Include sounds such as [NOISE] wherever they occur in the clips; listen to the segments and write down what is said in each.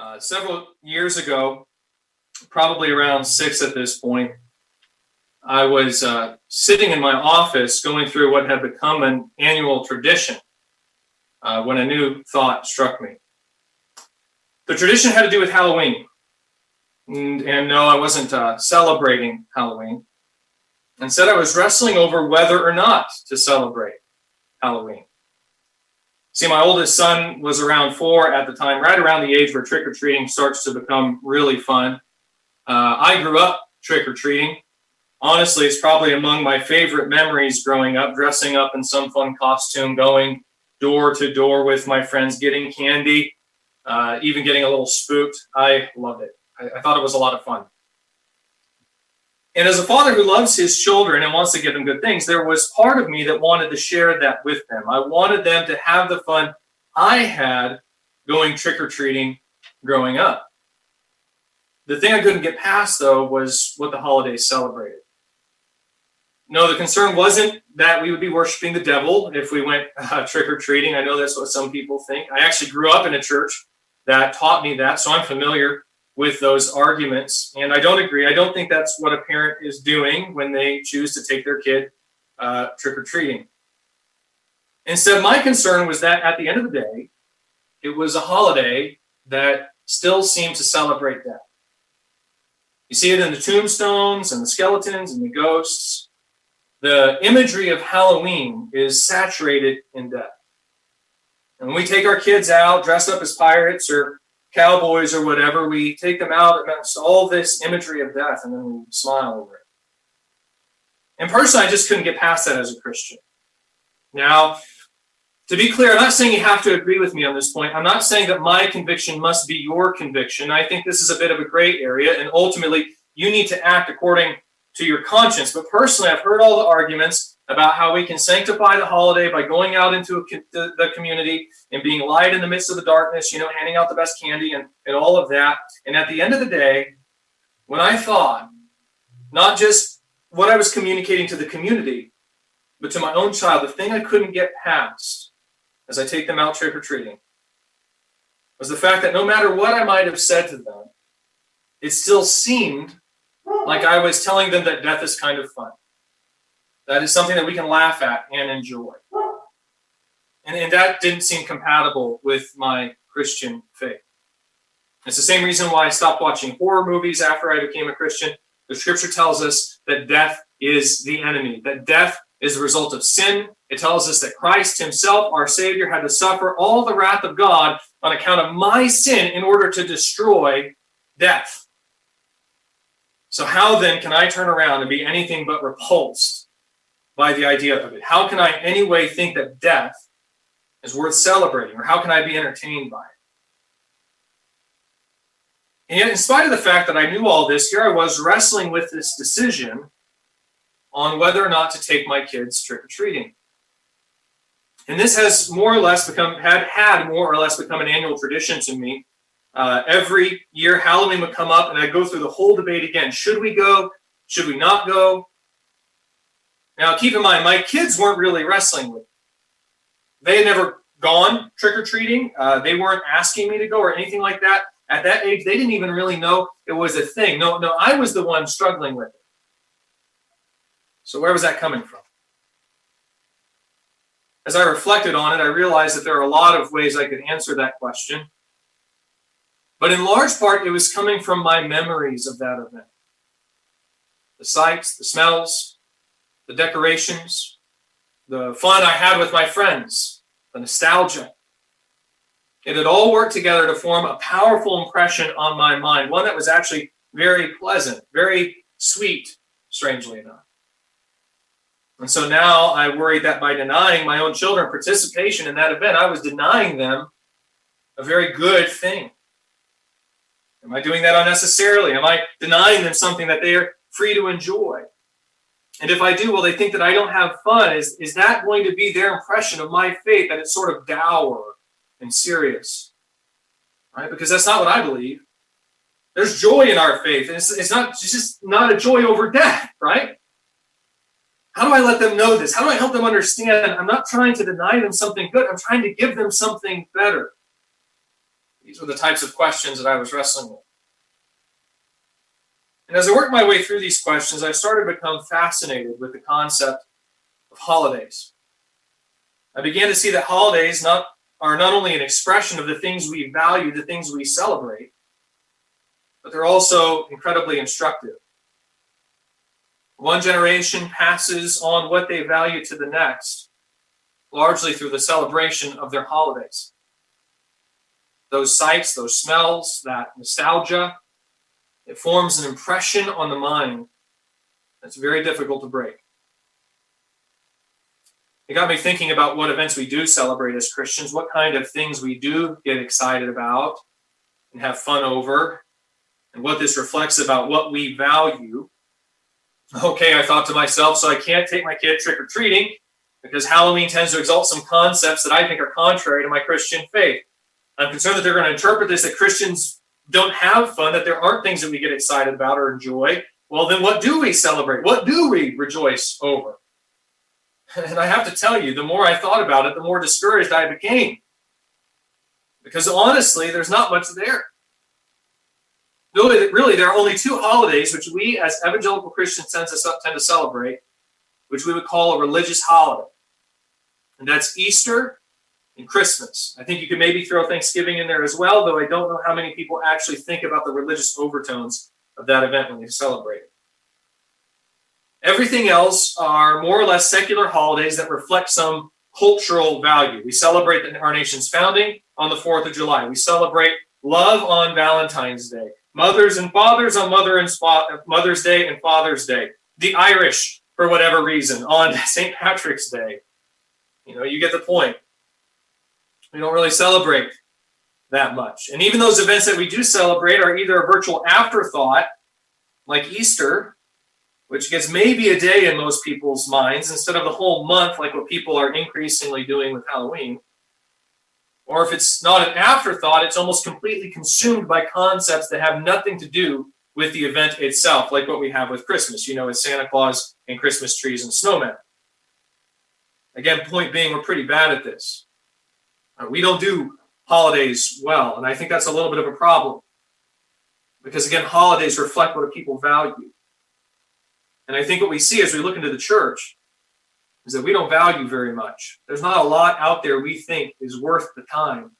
Uh, several years ago, probably around six at this point, I was uh, sitting in my office going through what had become an annual tradition uh, when a new thought struck me. The tradition had to do with Halloween. And, and no, I wasn't uh, celebrating Halloween. Instead, I was wrestling over whether or not to celebrate Halloween. See, my oldest son was around four at the time, right around the age where trick or treating starts to become really fun. Uh, I grew up trick or treating. Honestly, it's probably among my favorite memories growing up, dressing up in some fun costume, going door to door with my friends, getting candy, uh, even getting a little spooked. I loved it. I, I thought it was a lot of fun. And as a father who loves his children and wants to give them good things, there was part of me that wanted to share that with them. I wanted them to have the fun I had going trick or treating growing up. The thing I couldn't get past, though, was what the holidays celebrated. No, the concern wasn't that we would be worshiping the devil if we went [LAUGHS] uh, trick or treating. I know that's what some people think. I actually grew up in a church that taught me that, so I'm familiar with those arguments. And I don't agree. I don't think that's what a parent is doing when they choose to take their kid uh, trick or treating. Instead, my concern was that at the end of the day, it was a holiday that still seemed to celebrate death. You see it in the tombstones and the skeletons and the ghosts. The imagery of Halloween is saturated in death. And when we take our kids out dressed up as pirates or cowboys or whatever, we take them out amongst all this imagery of death and then we smile over it. And personally, I just couldn't get past that as a Christian. Now, to be clear, I'm not saying you have to agree with me on this point. I'm not saying that my conviction must be your conviction. I think this is a bit of a gray area, and ultimately, you need to act according to your conscience. But personally, I've heard all the arguments about how we can sanctify the holiday by going out into the, community and being light in the midst of the darkness, you know, handing out the best candy and, and all of that. And at the end of the day, when I thought, not just what I was communicating to the community, but to my own child, the thing I couldn't get past as I take them out trick or treating was the fact that no matter what I might have said to them, it still seemed like I was telling them that death is kind of fun. That is something that we can laugh at and enjoy. And, and that didn't seem compatible with my Christian faith. It's the same reason why I stopped watching horror movies after I became a Christian. The scripture tells us that death is the enemy, that death is the result of sin. It tells us that Christ himself, our Savior, had to suffer all the wrath of God on account of my sin in order to destroy death. So, how then can I turn around and be anything but repulsed by the idea of it? How can I anyway think that death is worth celebrating, or how can I be entertained by it? And yet, in spite of the fact that I knew all this, here I was wrestling with this decision on whether or not to take my kids trick or treating. And this has more or less become had had more or less become an annual tradition to me. Uh, every year, Halloween would come up, and I'd go through the whole debate again: should we go? Should we not go? Now, keep in mind, my kids weren't really wrestling with me. They had never gone trick or treating. Uh, they weren't asking me to go or anything like that. At that age, they didn't even really know it was a thing. No, no, I was the one struggling with it. So, where was that coming from? As I reflected on it, I realized that there are a lot of ways I could answer that question. But in large part, it was coming from my memories of that event the sights, the smells, the decorations, the fun I had with my friends, the nostalgia. It had all worked together to form a powerful impression on my mind, one that was actually very pleasant, very sweet, strangely enough. And so now I worried that by denying my own children participation in that event, I was denying them a very good thing. Am I doing that unnecessarily? Am I denying them something that they are free to enjoy? And if I do, will they think that I don't have fun? Is, is that going to be their impression of my faith, that it's sort of dour and serious? Right? Because that's not what I believe. There's joy in our faith. And it's, it's not it's just not a joy over death, right? How do I let them know this? How do I help them understand? I'm not trying to deny them something good. I'm trying to give them something better. These were the types of questions that I was wrestling with. And as I worked my way through these questions, I started to become fascinated with the concept of holidays. I began to see that holidays not, are not only an expression of the things we value, the things we celebrate, but they're also incredibly instructive. One generation passes on what they value to the next, largely through the celebration of their holidays. Those sights, those smells, that nostalgia, it forms an impression on the mind that's very difficult to break. It got me thinking about what events we do celebrate as Christians, what kind of things we do get excited about and have fun over, and what this reflects about what we value. Okay, I thought to myself, so I can't take my kid trick or treating because Halloween tends to exalt some concepts that I think are contrary to my Christian faith. I'm concerned that they're going to interpret this that Christians don't have fun, that there aren't things that we get excited about or enjoy. Well, then what do we celebrate? What do we rejoice over? And I have to tell you, the more I thought about it, the more discouraged I became. Because honestly, there's not much there. Really, really, there are only two holidays which we as evangelical Christians tend to, tend to celebrate, which we would call a religious holiday. And that's Easter and Christmas. I think you could maybe throw Thanksgiving in there as well, though I don't know how many people actually think about the religious overtones of that event when they celebrate it. Everything else are more or less secular holidays that reflect some cultural value. We celebrate our nation's founding on the 4th of July. We celebrate love on Valentine's Day mothers and fathers on Mother and Mother's Day and Father's Day. The Irish, for whatever reason, on [LAUGHS] St. Patrick's Day. You know, you get the point. We don't really celebrate that much. And even those events that we do celebrate are either a virtual afterthought, like Easter, which gets maybe a day in most people's minds instead of the whole month, like what people are increasingly doing with Halloween or if it's not an afterthought, it's almost completely consumed by concepts that have nothing to do with the event itself, like what we have with Christmas. You know, with Santa Claus and Christmas trees and snowmen. Again, point being, we're pretty bad at this. Uh, we don't do holidays well, and I think that's a little bit of a problem. Because again, holidays reflect what people value. And I think what we see as we look into the church is that we don't value very much. There's not a lot out there we think is worth the time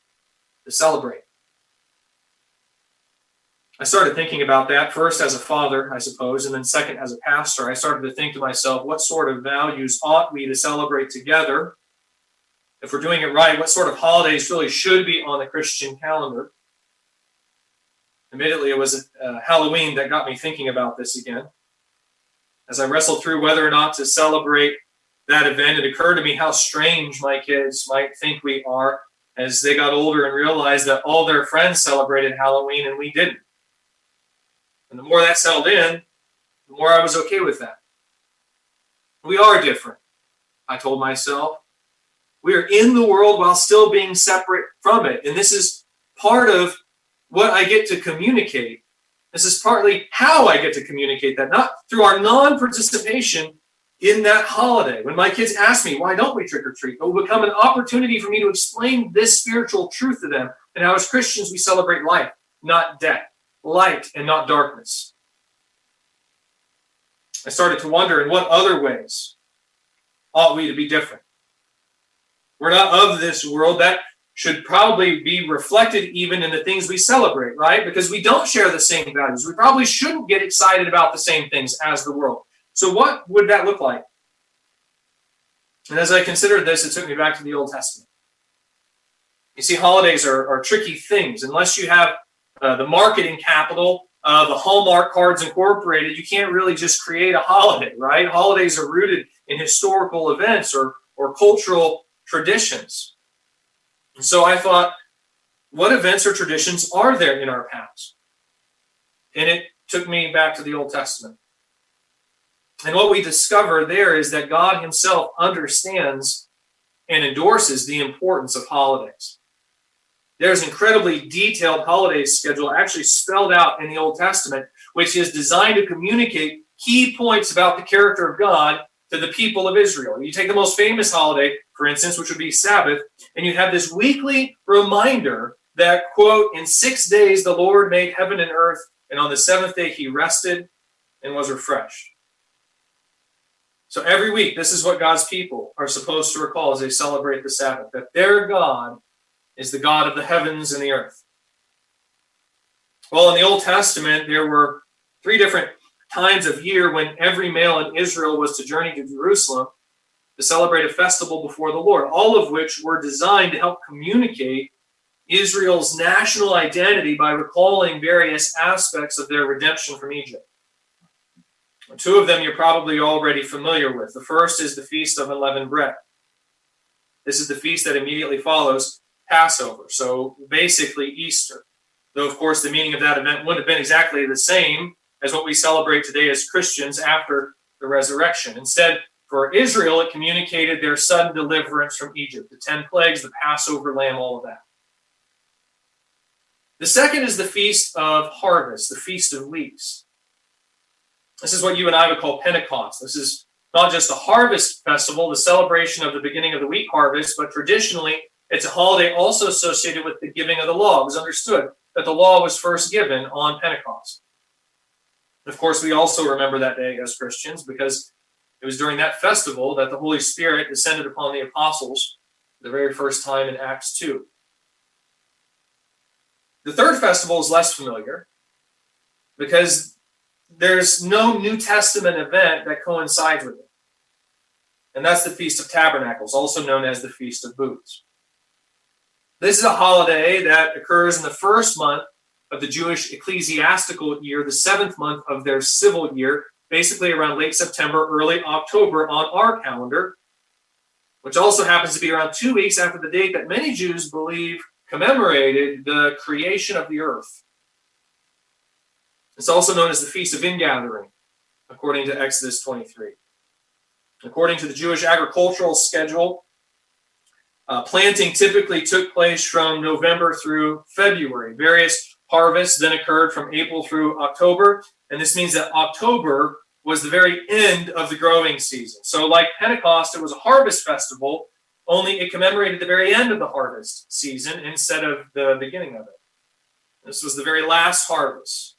to celebrate. I started thinking about that first as a father, I suppose, and then second as a pastor. I started to think to myself, what sort of values ought we to celebrate together? If we're doing it right, what sort of holidays really should be on the Christian calendar? Immediately, it was uh, Halloween that got me thinking about this again. As I wrestled through whether or not to celebrate that event, it occurred to me how strange my kids might think we are as they got older and realized that all their friends celebrated Halloween and we didn't. And the more that settled in, the more I was okay with that. We are different, I told myself. We are in the world while still being separate from it. And this is part of what I get to communicate. This is partly how I get to communicate that, not through our non participation, in that holiday. When my kids ask me, why don't we trick or treat? It will become an opportunity for me to explain this spiritual truth to them. And how, as Christians, we celebrate life, not death, light, and not darkness. I started to wonder in what other ways ought we to be different? We're not of this world. That should probably be reflected even in the things we celebrate, right? Because we don't share the same values. We probably shouldn't get excited about the same things as the world. So, what would that look like? And as I considered this, it took me back to the Old Testament. You see, holidays are, are tricky things. Unless you have uh, the marketing capital of the Hallmark Cards Incorporated, you can't really just create a holiday, right? Holidays are rooted in historical events or, or cultural traditions. And so I thought, what events or traditions are there in our past? And it took me back to the Old Testament. And what we discover there is that God Himself understands and endorses the importance of holidays. There's incredibly detailed holiday schedule actually spelled out in the Old Testament, which is designed to communicate key points about the character of God to the people of Israel. You take the most famous holiday, for instance, which would be Sabbath, and you have this weekly reminder that, quote, in six days the Lord made heaven and earth, and on the seventh day he rested and was refreshed. So every week, this is what God's people are supposed to recall as they celebrate the Sabbath that their God is the God of the heavens and the earth. Well, in the Old Testament, there were three different times of year when every male in Israel was to journey to Jerusalem to celebrate a festival before the Lord, all of which were designed to help communicate Israel's national identity by recalling various aspects of their redemption from Egypt. Two of them you're probably already familiar with. The first is the Feast of Unleavened Bread. This is the feast that immediately follows Passover, so basically Easter. Though, of course, the meaning of that event wouldn't have been exactly the same as what we celebrate today as Christians after the resurrection. Instead, for Israel, it communicated their sudden deliverance from Egypt, the 10 plagues, the Passover lamb, all of that. The second is the Feast of Harvest, the Feast of Weeks. This is what you and I would call Pentecost. This is not just a harvest festival, the celebration of the beginning of the wheat harvest, but traditionally it's a holiday also associated with the giving of the law. It was understood that the law was first given on Pentecost. Of course, we also remember that day as Christians because it was during that festival that the Holy Spirit descended upon the apostles the very first time in Acts 2. The third festival is less familiar because there's no New Testament event that coincides with it. And that's the Feast of Tabernacles, also known as the Feast of Booths. This is a holiday that occurs in the first month of the Jewish ecclesiastical year, the seventh month of their civil year, basically around late September, early October on our calendar, which also happens to be around two weeks after the date that many Jews believe commemorated the creation of the earth. It's also known as the Feast of Ingathering, according to Exodus 23. According to the Jewish agricultural schedule, uh, planting typically took place from November through February. Various harvests then occurred from April through October, and this means that October was the very end of the growing season. So, like Pentecost, it was a harvest festival, only it commemorated the very end of the harvest season instead of the beginning of it. This was the very last harvest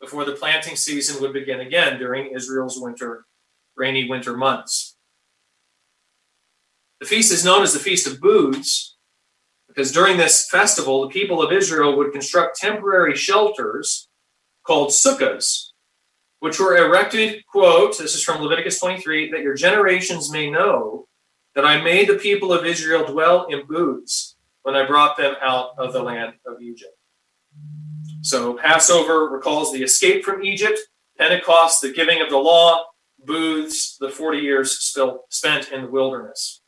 before the planting season would begin again during Israel's winter, rainy winter months. The feast is known as the Feast of Booths because during this festival, the people of Israel would construct temporary shelters called sukkahs, which were erected, quote, this is from Leviticus 23, that your generations may know that I made the people of Israel dwell in booths when I brought them out of the land of Egypt. So Passover recalls the escape from Egypt, Pentecost, the giving of the law, booths, the 40 years still spent in the wilderness.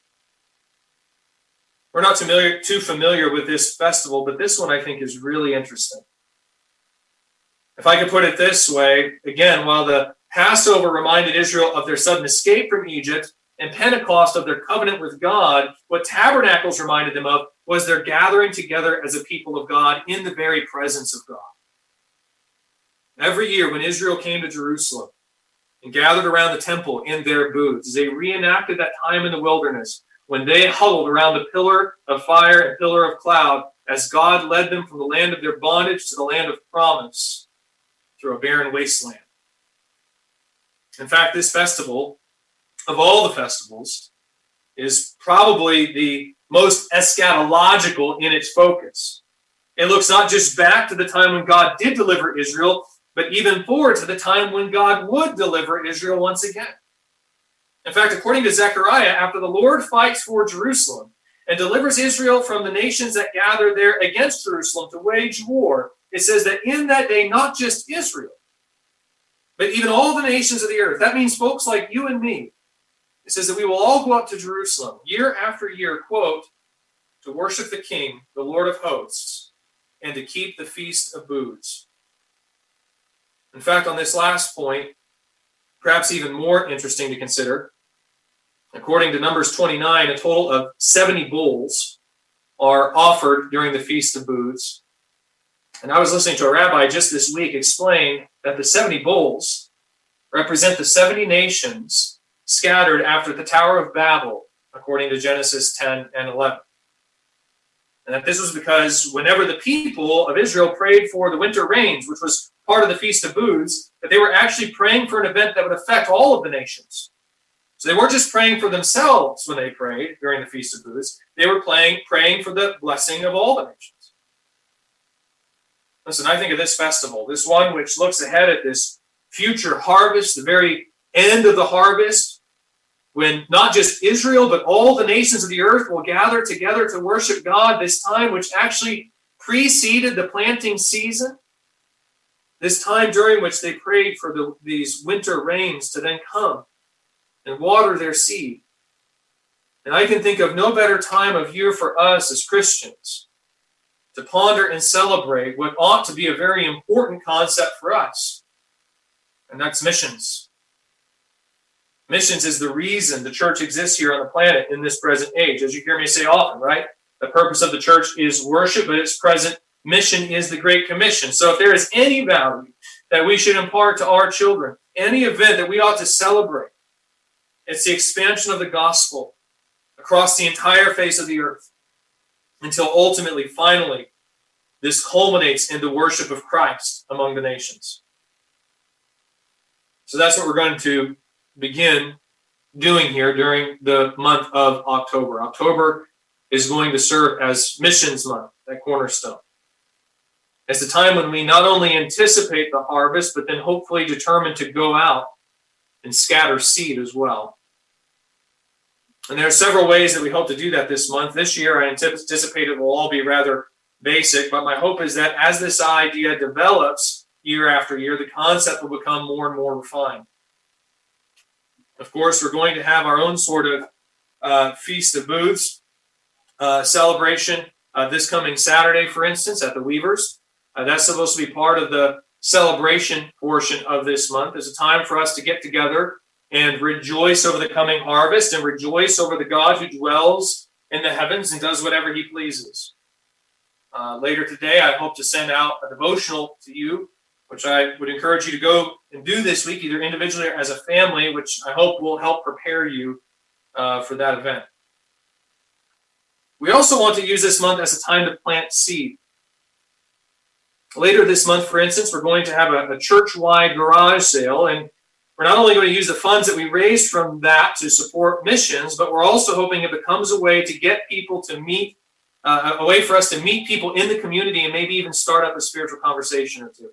We're not familiar, too familiar with this festival, but this one I think is really interesting. If I could put it this way, again, while the Passover reminded Israel of their sudden escape from Egypt and Pentecost of their covenant with God, what tabernacles reminded them of was their gathering together as a people of God in the very presence of God. Every year when Israel came to Jerusalem and gathered around the temple in their booths, they reenacted that time in the wilderness when they huddled around the pillar of fire and pillar of cloud as God led them from the land of their bondage to the land of promise through a barren wasteland. In fact, this festival, of all the festivals, is probably the most eschatological in its focus. It looks not just back to the time when God did deliver Israel, but even forward to the time when God would deliver Israel once again. In fact, according to Zechariah, after the Lord fights for Jerusalem and delivers Israel from the nations that gather there against Jerusalem to wage war, it says that in that day, not just Israel, but even all the nations of the earth, that means folks like you and me, it says that we will all go up to Jerusalem year after year, quote, to worship the King, the Lord of hosts, and to keep the feast of booths. In fact, on this last point, perhaps even more interesting to consider, according to Numbers 29, a total of 70 bulls are offered during the Feast of Booths. And I was listening to a rabbi just this week explain that the 70 bulls represent the 70 nations scattered after the Tower of Babel, according to Genesis 10 and 11. And that this was because whenever the people of Israel prayed for the winter rains, which was part of the Feast of Booths, that they were actually praying for an event that would affect all of the nations. So they weren't just praying for themselves when they prayed during the Feast of Booths, they were playing, praying for the blessing of all the nations. Listen, I think of this festival, this one which looks ahead at this future harvest, the very end of the harvest, when not just Israel, but all the nations of the earth will gather together to worship God, this time which actually preceded the planting season, this time during which they prayed for the, these winter rains to then come and water their seed. And I can think of no better time of year for us as Christians to ponder and celebrate what ought to be a very important concept for us, and that's missions. Missions is the reason the church exists here on the planet in this present age. As you hear me say often, right? The purpose of the church is worship, but its present mission is the Great Commission. So if there is any value that we should impart to our children, any event that we ought to celebrate, it's the expansion of the gospel across the entire face of the earth until ultimately, finally, this culminates in the worship of Christ among the nations. So that's what we're going to begin doing here during the month of October. October is going to serve as missions month that Cornerstone. It's the time when we not only anticipate the harvest, but then hopefully determine to go out and scatter seed as well. And there are several ways that we hope to do that this month. This year, I anticipate it will all be rather basic, but my hope is that as this idea develops year after year, the concept will become more and more refined. Of course, we're going to have our own sort of uh, Feast of Booths uh, celebration uh, this coming Saturday, for instance, at the Weavers. Uh, that's supposed to be part of the celebration portion of this month. It's a time for us to get together and rejoice over the coming harvest and rejoice over the God who dwells in the heavens and does whatever he pleases. Uh, later today, I hope to send out a devotional to you, which I would encourage you to go and do this week, either individually or as a family, which I hope will help prepare you uh, for that event. We also want to use this month as a time to plant seed. Later this month, for instance, we're going to have a, a church wide garage sale, and we're not only going to use the funds that we raised from that to support missions, but we're also hoping it becomes a way to get people to meet, uh, a way for us to meet people in the community and maybe even start up a spiritual conversation or two.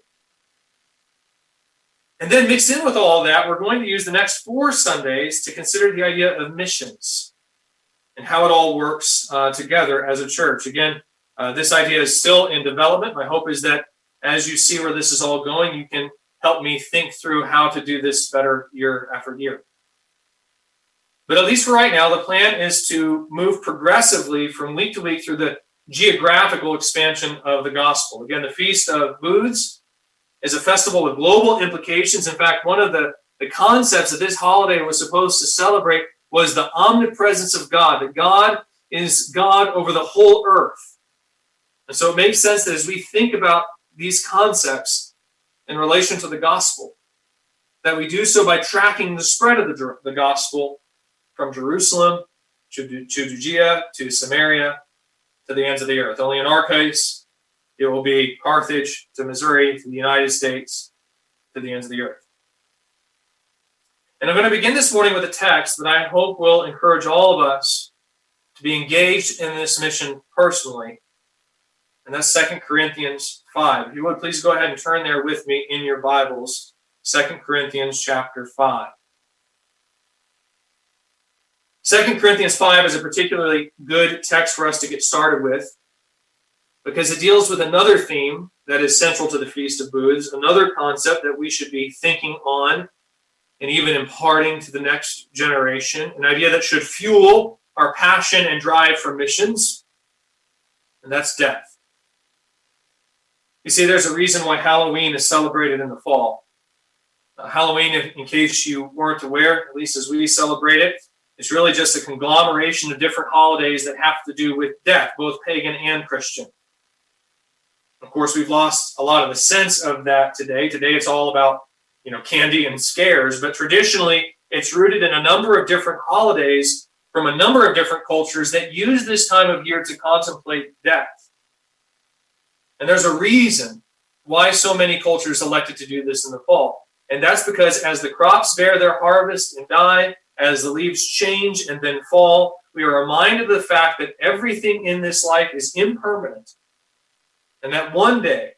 And then mixed in with all that, we're going to use the next four Sundays to consider the idea of missions and how it all works uh, together as a church. Again, uh, this idea is still in development. My hope is that as you see where this is all going, you can help me think through how to do this better year after year. But at least for right now, the plan is to move progressively from week to week through the geographical expansion of the gospel. Again, the Feast of Booths is a festival with global implications. In fact, one of the, the concepts that this holiday was supposed to celebrate was the omnipresence of God, that God is God over the whole earth. And so it makes sense that as we think about these concepts, in relation to the gospel. That we do so by tracking the spread of the, the gospel from Jerusalem to, to Judea to Samaria to the ends of the earth. Only in our case, it will be Carthage to Missouri to the United States to the ends of the earth. And I'm going to begin this morning with a text that I hope will encourage all of us to be engaged in this mission personally. And that's Second Corinthians 5. If you would, please go ahead and turn there with me in your Bibles, Second Corinthians chapter 5. 2 Corinthians 5 is a particularly good text for us to get started with because it deals with another theme that is central to the Feast of Booths, another concept that we should be thinking on and even imparting to the next generation, an idea that should fuel our passion and drive for missions, and that's death. You see, there's a reason why Halloween is celebrated in the fall. Uh, Halloween, in case you weren't aware, at least as we celebrate it, is really just a conglomeration of different holidays that have to do with death, both pagan and Christian. Of course, we've lost a lot of the sense of that today. Today, it's all about you know candy and scares, but traditionally, it's rooted in a number of different holidays from a number of different cultures that use this time of year to contemplate death. And there's a reason why so many cultures elected to do this in the fall. And that's because as the crops bear their harvest and die, as the leaves change and then fall, we are reminded of the fact that everything in this life is impermanent. And that one day,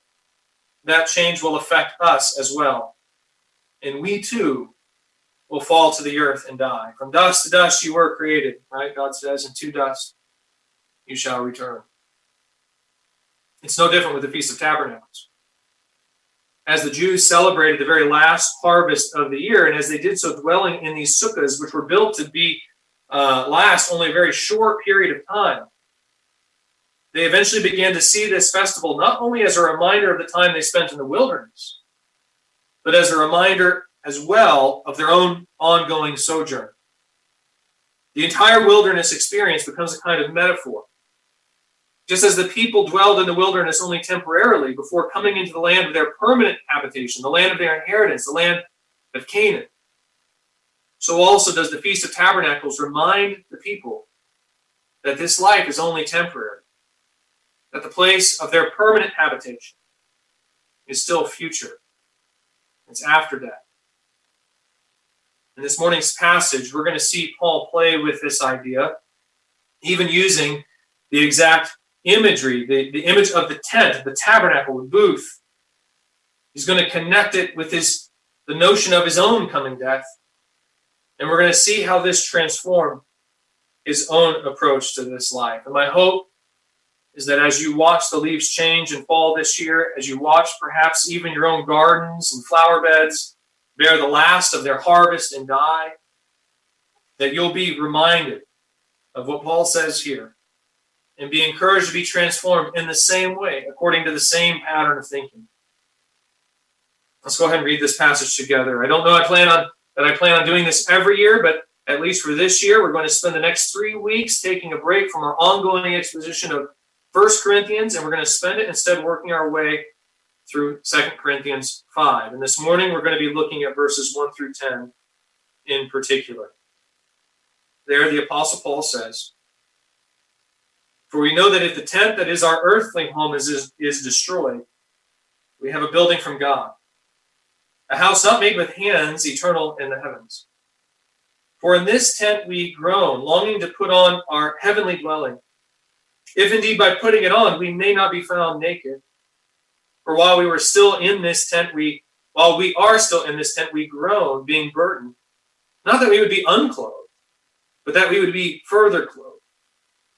that change will affect us as well. And we too will fall to the earth and die. From dust to dust you were created, right? God says, and to dust you shall return. It's no different with the Feast of Tabernacles as the Jews celebrated the very last harvest of the year, and as they did so, dwelling in these sukkahs, which were built to be uh, last only a very short period of time, they eventually began to see this festival not only as a reminder of the time they spent in the wilderness, but as a reminder as well of their own ongoing sojourn. The entire wilderness experience becomes a kind of metaphor just as the people dwelled in the wilderness only temporarily before coming into the land of their permanent habitation, the land of their inheritance, the land of Canaan. So also does the Feast of Tabernacles remind the people that this life is only temporary, that the place of their permanent habitation is still future. It's after death. In this morning's passage, we're going to see Paul play with this idea, even using the exact imagery, the, the image of the tent, the tabernacle, the booth. He's going to connect it with his the notion of his own coming death. And we're going to see how this transformed his own approach to this life. And my hope is that as you watch the leaves change and fall this year, as you watch perhaps even your own gardens and flower beds bear the last of their harvest and die, that you'll be reminded of what Paul says here and be encouraged to be transformed in the same way, according to the same pattern of thinking. Let's go ahead and read this passage together. I don't know I plan on that I plan on doing this every year, but at least for this year, we're going to spend the next three weeks taking a break from our ongoing exposition of First Corinthians, and we're going to spend it instead working our way through Second Corinthians 5. And this morning, we're going to be looking at verses 1 through 10 in particular. There, the Apostle Paul says, for we know that if the tent that is our earthly home is, is, is destroyed, we have a building from God, a house not made with hands, eternal in the heavens. For in this tent we groan, longing to put on our heavenly dwelling. If indeed by putting it on we may not be found naked. For while we were still in this tent, we while we are still in this tent, we groan, being burdened. Not that we would be unclothed, but that we would be further clothed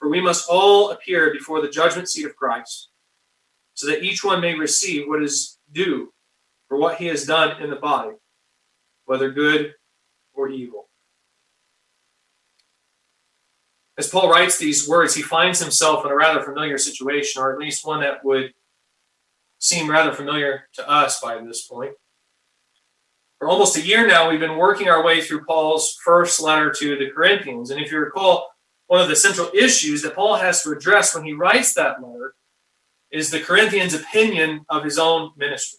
For we must all appear before the judgment seat of Christ, so that each one may receive what is due for what he has done in the body, whether good or evil. As Paul writes these words, he finds himself in a rather familiar situation, or at least one that would seem rather familiar to us by this point. For almost a year now, we've been working our way through Paul's first letter to the Corinthians. And if you recall, one of the central issues that Paul has to address when he writes that letter is the Corinthians' opinion of his own ministry.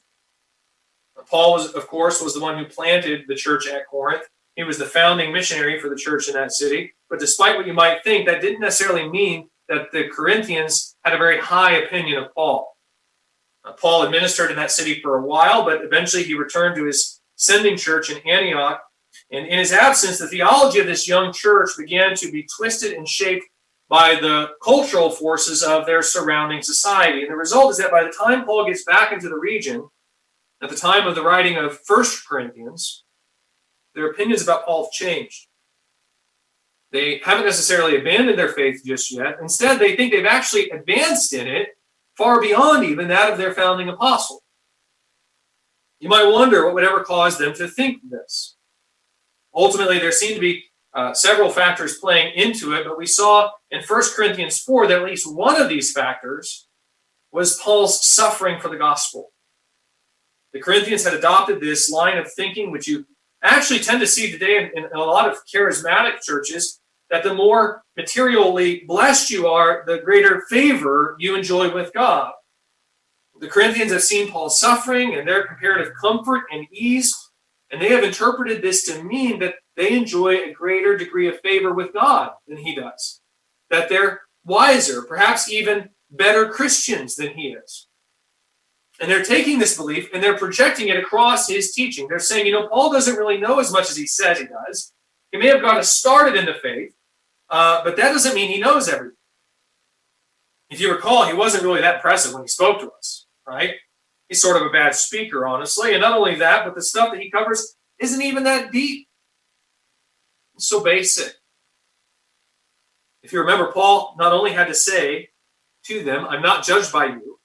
Paul was, of course, was the one who planted the church at Corinth. He was the founding missionary for the church in that city. But despite what you might think, that didn't necessarily mean that the Corinthians had a very high opinion of Paul. Uh, Paul administered in that city for a while, but eventually he returned to his sending church in Antioch and in his absence, the theology of this young church began to be twisted and shaped by the cultural forces of their surrounding society. And the result is that by the time Paul gets back into the region, at the time of the writing of First Corinthians, their opinions about Paul have changed. They haven't necessarily abandoned their faith just yet. Instead, they think they've actually advanced in it far beyond even that of their founding apostle. You might wonder what would ever cause them to think this. Ultimately, there seem to be uh, several factors playing into it, but we saw in 1 Corinthians 4 that at least one of these factors was Paul's suffering for the gospel. The Corinthians had adopted this line of thinking, which you actually tend to see today in, in a lot of charismatic churches, that the more materially blessed you are, the greater favor you enjoy with God. The Corinthians have seen Paul's suffering and their comparative comfort and ease, and they have interpreted this to mean that they enjoy a greater degree of favor with God than he does, that they're wiser, perhaps even better Christians than he is. And they're taking this belief and they're projecting it across his teaching. They're saying, you know, Paul doesn't really know as much as he says he does. He may have got us started in the faith, uh, but that doesn't mean he knows everything. If you recall, he wasn't really that impressive when he spoke to us, right? He's sort of a bad speaker, honestly. And not only that, but the stuff that he covers isn't even that deep. It's so basic. If you remember, Paul not only had to say to them, I'm not judged by you.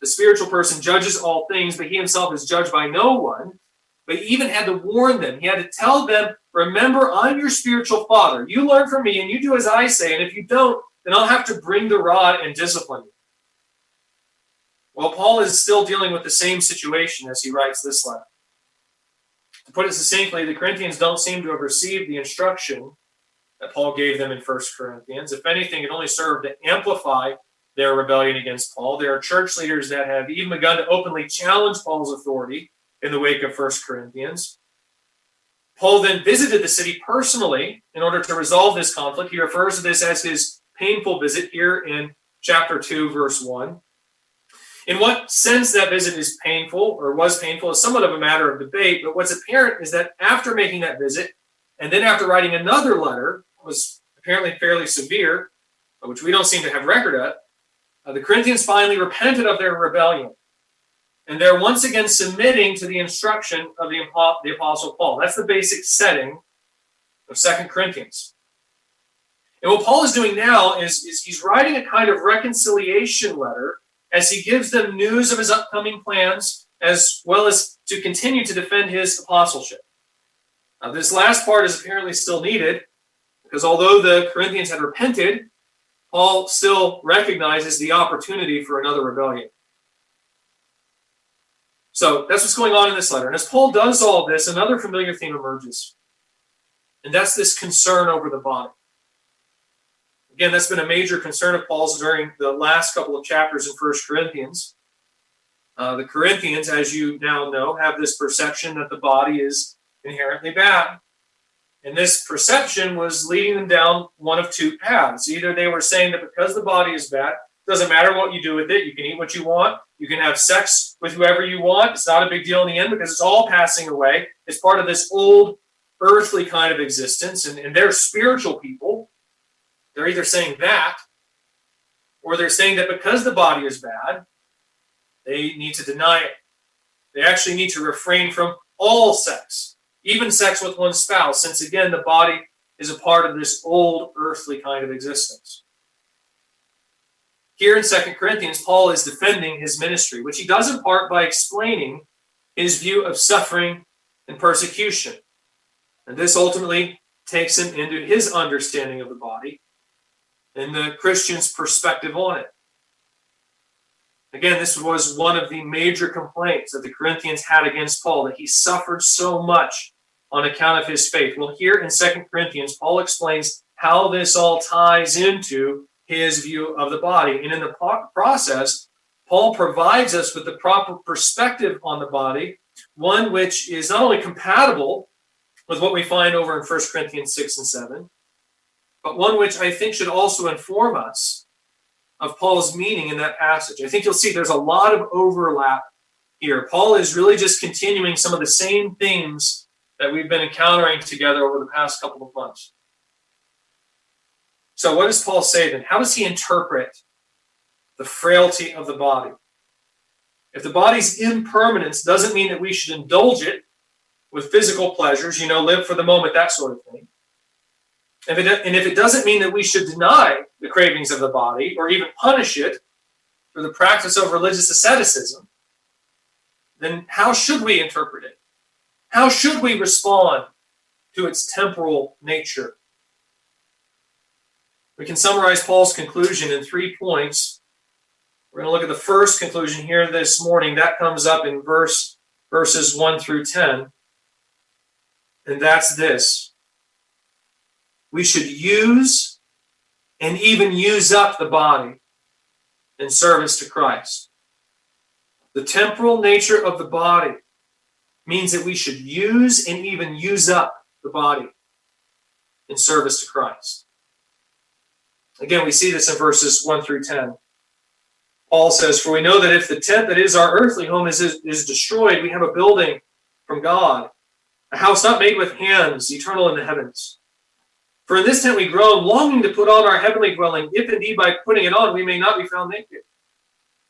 The spiritual person judges all things, but he himself is judged by no one. But he even had to warn them. He had to tell them, Remember, I'm your spiritual father. You learn from me and you do as I say. And if you don't, then I'll have to bring the rod and discipline you. Well, Paul is still dealing with the same situation as he writes this letter. To put it succinctly, the Corinthians don't seem to have received the instruction that Paul gave them in 1 Corinthians. If anything, it only served to amplify their rebellion against Paul. There are church leaders that have even begun to openly challenge Paul's authority in the wake of 1 Corinthians. Paul then visited the city personally in order to resolve this conflict. He refers to this as his painful visit here in chapter 2, verse 1. In what sense that visit is painful or was painful is somewhat of a matter of debate, but what's apparent is that after making that visit, and then after writing another letter, was apparently fairly severe, which we don't seem to have record of, uh, the Corinthians finally repented of their rebellion. And they're once again submitting to the instruction of the, the Apostle Paul. That's the basic setting of Second Corinthians. And what Paul is doing now is, is he's writing a kind of reconciliation letter as he gives them news of his upcoming plans, as well as to continue to defend his apostleship. Now, this last part is apparently still needed, because although the Corinthians had repented, Paul still recognizes the opportunity for another rebellion. So that's what's going on in this letter. And as Paul does all this, another familiar theme emerges. And that's this concern over the body. Again, that's been a major concern of Paul's during the last couple of chapters in First Corinthians. Uh, the Corinthians, as you now know, have this perception that the body is inherently bad. And this perception was leading them down one of two paths. Either they were saying that because the body is bad, it doesn't matter what you do with it, you can eat what you want, you can have sex with whoever you want. It's not a big deal in the end because it's all passing away. It's part of this old earthly kind of existence. And, and they're spiritual people. They're either saying that or they're saying that because the body is bad, they need to deny it. They actually need to refrain from all sex, even sex with one's spouse, since again, the body is a part of this old earthly kind of existence. Here in Second Corinthians, Paul is defending his ministry, which he does in part by explaining his view of suffering and persecution. And this ultimately takes him into his understanding of the body and the Christian's perspective on it. Again, this was one of the major complaints that the Corinthians had against Paul, that he suffered so much on account of his faith. Well, here in Second Corinthians, Paul explains how this all ties into his view of the body. And in the process, Paul provides us with the proper perspective on the body, one which is not only compatible with what we find over in 1 Corinthians 6 and 7, but one which I think should also inform us of Paul's meaning in that passage. I think you'll see there's a lot of overlap here. Paul is really just continuing some of the same themes that we've been encountering together over the past couple of months. So, what does Paul say then? How does he interpret the frailty of the body? If the body's impermanence doesn't mean that we should indulge it with physical pleasures, you know, live for the moment, that sort of thing. If it, and if it doesn't mean that we should deny the cravings of the body or even punish it for the practice of religious asceticism, then how should we interpret it? How should we respond to its temporal nature We can summarize Paul's conclusion in three points. We're going to look at the first conclusion here this morning. That comes up in verse verses 1 through 10. And that's this. We should use and even use up the body in service to Christ. The temporal nature of the body means that we should use and even use up the body in service to Christ. Again, we see this in verses 1 through 10. Paul says, For we know that if the tent that is our earthly home is, is, destroyed, we have a building from God, a house not made with hands, eternal in the heavens. For in this tent we groan, longing to put on our heavenly dwelling, if indeed by putting it on we may not be found naked.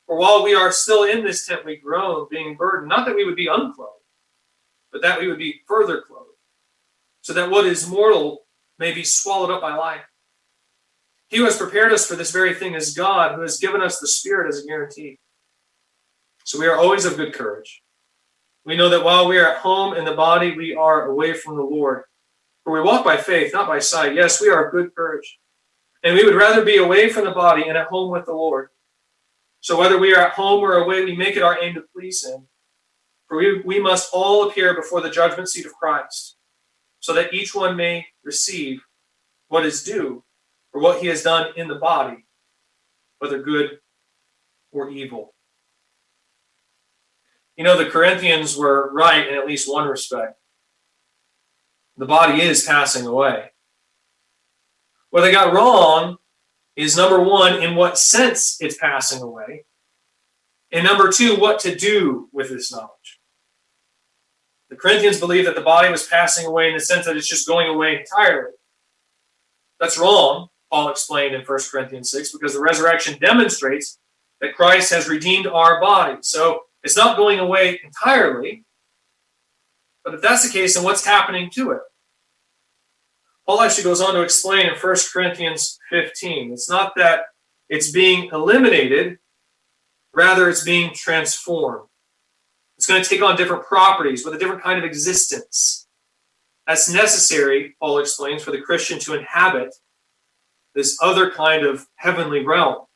For while we are still in this tent, we groan, being burdened, not that we would be unclothed, but that we would be further clothed, so that what is mortal may be swallowed up by life. He who has prepared us for this very thing is God, who has given us the Spirit as a guarantee. So we are always of good courage. We know that while we are at home in the body, we are away from the Lord. For we walk by faith, not by sight. Yes, we are of good courage. And we would rather be away from the body and at home with the Lord. So whether we are at home or away, we make it our aim to please Him. For we, we must all appear before the judgment seat of Christ, so that each one may receive what is due for what he has done in the body, whether good or evil. You know, the Corinthians were right in at least one respect. The body is passing away. What they got wrong is number one, in what sense it's passing away, and number two, what to do with this knowledge. The Corinthians believe that the body was passing away in the sense that it's just going away entirely. That's wrong, Paul explained in 1 Corinthians 6, because the resurrection demonstrates that Christ has redeemed our body. So it's not going away entirely. But if that's the case, then what's happening to it? Paul actually goes on to explain in 1 Corinthians 15. It's not that it's being eliminated, rather, it's being transformed. It's going to take on different properties with a different kind of existence. That's necessary, Paul explains, for the Christian to inhabit this other kind of heavenly realm.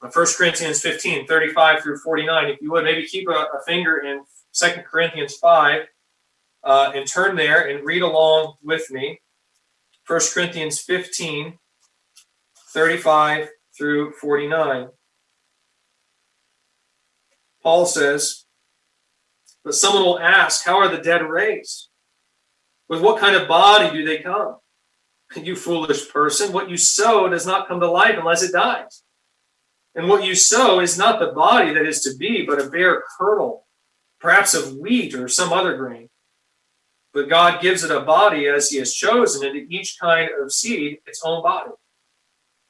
1 Corinthians 15, 35 through 49. If you would, maybe keep a, a finger in 2 Corinthians 5 uh, and turn there and read along with me. 1 Corinthians 15, 35 through 49. Paul says, But someone will ask, How are the dead raised? With what kind of body do they come? [LAUGHS] You foolish person, what you sow does not come to life unless it dies. And what you sow is not the body that is to be, but a bare kernel, perhaps of wheat or some other grain. But God gives it a body as He has chosen, and to each kind of seed its own body.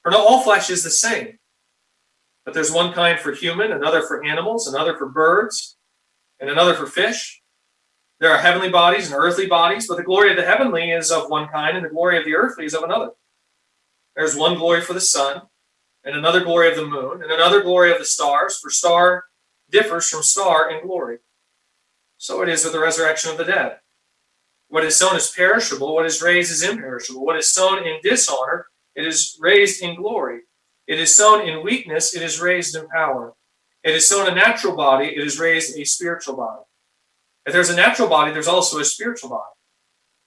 For not all flesh is the same, but there's one kind for human, another for animals, another for birds, and another for fish. There are heavenly bodies and earthly bodies, but the glory of the heavenly is of one kind, and the glory of the earthly is of another. There's one glory for the sun, and another glory of the moon, and another glory of the stars, for star differs from star in glory. So it is with the resurrection of the dead. What is sown is perishable, what is raised is imperishable. What is sown in dishonor, it is raised in glory. It is sown in weakness, it is raised in power. It is sown a natural body, it is raised a spiritual body. If there's a natural body, there's also a spiritual body.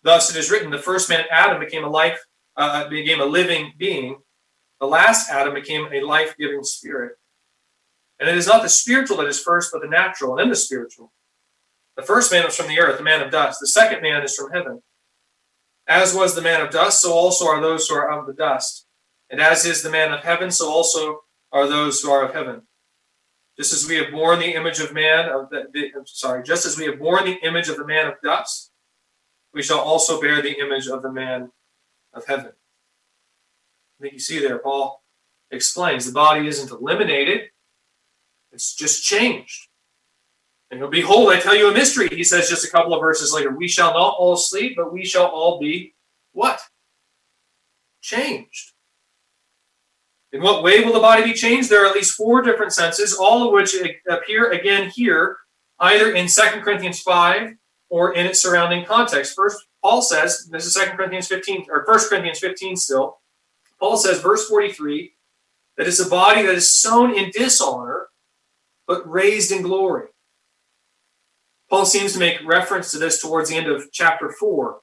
Thus, it is written: the first man, Adam, became a life, uh, became a living being. The last Adam became a life-giving spirit. And it is not the spiritual that is first, but the natural, and then the spiritual. The first man was from the earth, the man of dust. The second man is from heaven. As was the man of dust, so also are those who are of the dust. And as is the man of heaven, so also are those who are of heaven. Just as we have borne the image of man of the, the sorry, just as we have borne the image of the man of dust, we shall also bear the image of the man of heaven. I think you see there, Paul explains the body isn't eliminated, it's just changed. And behold, I tell you a mystery, he says just a couple of verses later. We shall not all sleep, but we shall all be what? Changed. In what way will the body be changed? There are at least four different senses, all of which appear again here, either in 2 Corinthians 5 or in its surrounding context. First, Paul says, this is 2 Corinthians 15, or 1 Corinthians 15 still, Paul says, verse 43, that it's a body that is sown in dishonor, but raised in glory. Paul seems to make reference to this towards the end of chapter 4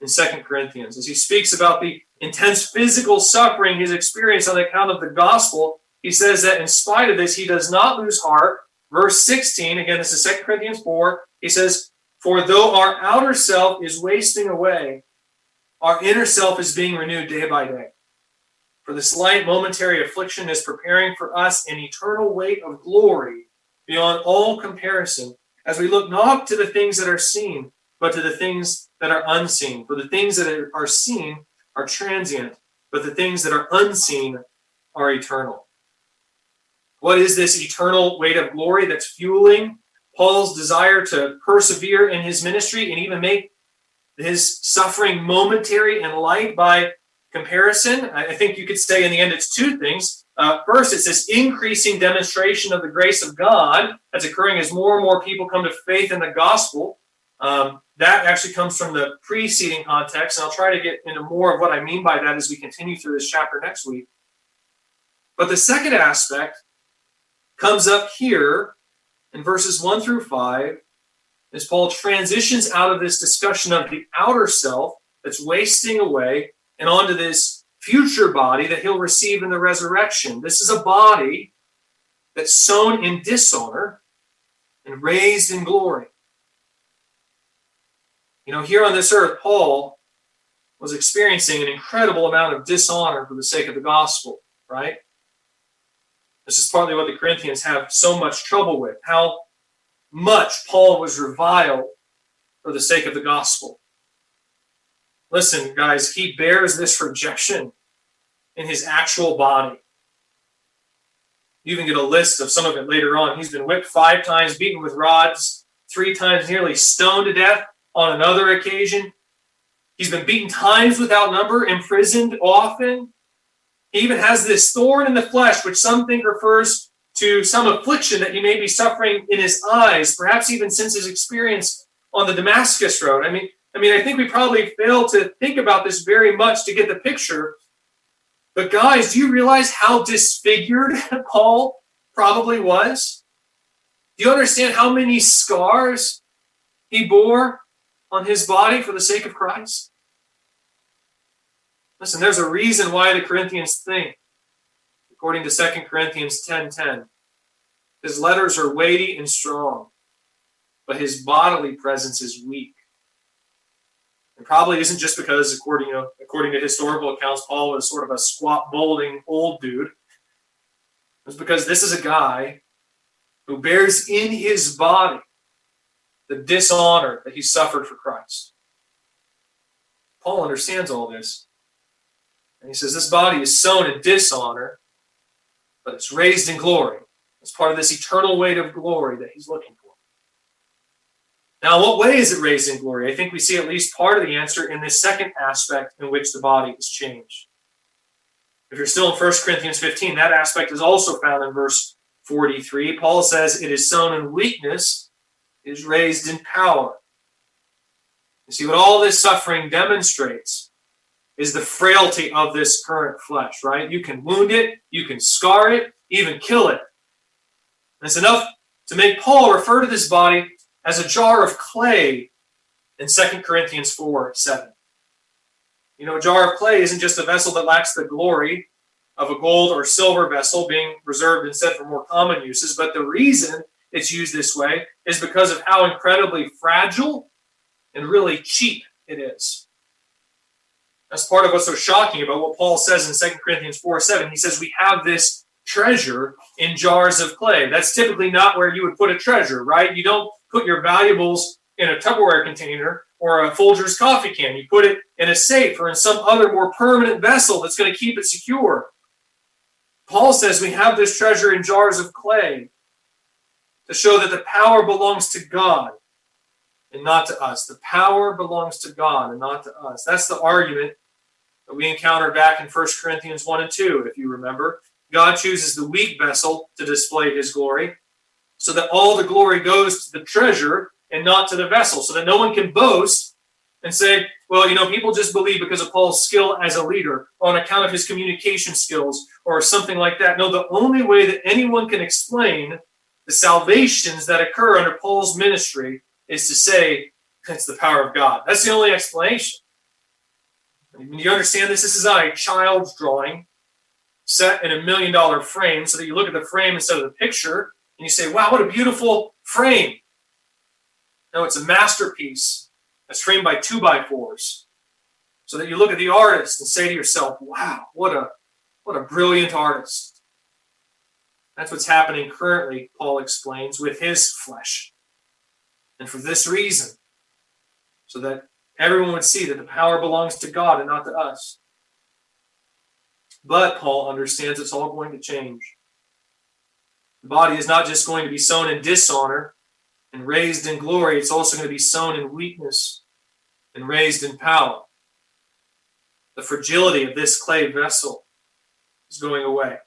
in Second Corinthians as he speaks about the intense physical suffering he's experienced on account of the gospel. He says that in spite of this, he does not lose heart. Verse 16, again, this is Second Corinthians 4. He says, For though our outer self is wasting away, our inner self is being renewed day by day. For this light momentary affliction is preparing for us an eternal weight of glory beyond all comparison as we look not to the things that are seen, but to the things that are unseen. For the things that are seen are transient, but the things that are unseen are eternal. What is this eternal weight of glory that's fueling Paul's desire to persevere in his ministry and even make his suffering momentary and light by comparison? I think you could say in the end it's two things. Uh, first, it's this increasing demonstration of the grace of God that's occurring as more and more people come to faith in the gospel. Um, that actually comes from the preceding context, and I'll try to get into more of what I mean by that as we continue through this chapter next week. But the second aspect comes up here in verses 1 through 5 as Paul transitions out of this discussion of the outer self that's wasting away and onto this future body that he'll receive in the resurrection. This is a body that's sown in dishonor and raised in glory. You know, here on this earth, Paul was experiencing an incredible amount of dishonor for the sake of the gospel, right? This is partly what the Corinthians have so much trouble with how much Paul was reviled for the sake of the gospel. Listen, guys, he bears this rejection in his actual body. You even get a list of some of it later on. He's been whipped five times, beaten with rods, three times nearly stoned to death on another occasion. He's been beaten times without number, imprisoned often. He even has this thorn in the flesh, which some think refers to some affliction that he may be suffering in his eyes, perhaps even since his experience on the Damascus road. I mean, I mean, I think we probably fail to think about this very much to get the picture. But guys, do you realize how disfigured [LAUGHS] Paul probably was? Do you understand how many scars he bore on his body for the sake of Christ? Listen, there's a reason why the Corinthians think, according to 2 Corinthians 10:10, 10, 10, his letters are weighty and strong, but his bodily presence is weak. It probably isn't just because, according, know, according to historical accounts, Paul was sort of a squat, balding old dude. It's because this is a guy who bears in his body the dishonor that he suffered for Christ. Paul understands all this. And he says, This body is sown in dishonor, but it's raised in glory. It's part of this eternal weight of glory that he's looking for. Now, what way is it raised in glory? I think we see at least part of the answer in this second aspect in which the body is changed. If you're still in 1 Corinthians 15, that aspect is also found in verse 43. Paul says, It is sown in weakness, is raised in power. You see, what all this suffering demonstrates is the frailty of this current flesh, right? You can wound it, you can scar it, even kill it. And it's enough to make Paul refer to this body as a jar of clay in 2 Corinthians 4 7. You know, a jar of clay isn't just a vessel that lacks the glory of a gold or silver vessel being reserved instead for more common uses, but the reason it's used this way is because of how incredibly fragile and really cheap it is. That's part of what's so shocking about what Paul says in 2 Corinthians 4 7. He says, We have this treasure in jars of clay. That's typically not where you would put a treasure, right? You don't put your valuables in a Tupperware container or a Folgers coffee can. You put it in a safe or in some other more permanent vessel that's going to keep it secure. Paul says we have this treasure in jars of clay to show that the power belongs to God and not to us. The power belongs to God and not to us. That's the argument that we encountered back in 1 Corinthians 1 and 2, if you remember. God chooses the weak vessel to display his glory, so that all the glory goes to the treasure and not to the vessel, so that no one can boast and say, well, you know, people just believe because of Paul's skill as a leader, on account of his communication skills, or something like that. No, the only way that anyone can explain the salvations that occur under Paul's ministry is to say it's the power of God. That's the only explanation. When you understand this, this is not a child's drawing set in a million dollar frame so that you look at the frame instead of the picture and you say, wow, what a beautiful frame. No, it's a masterpiece that's framed by two by fours. So that you look at the artist and say to yourself, wow, what a what a brilliant artist. That's what's happening currently, Paul explains, with his flesh. And for this reason, so that everyone would see that the power belongs to God and not to us. But Paul understands it's all going to change. The body is not just going to be sown in dishonor and raised in glory, it's also going to be sown in weakness and raised in power. The fragility of this clay vessel is going away.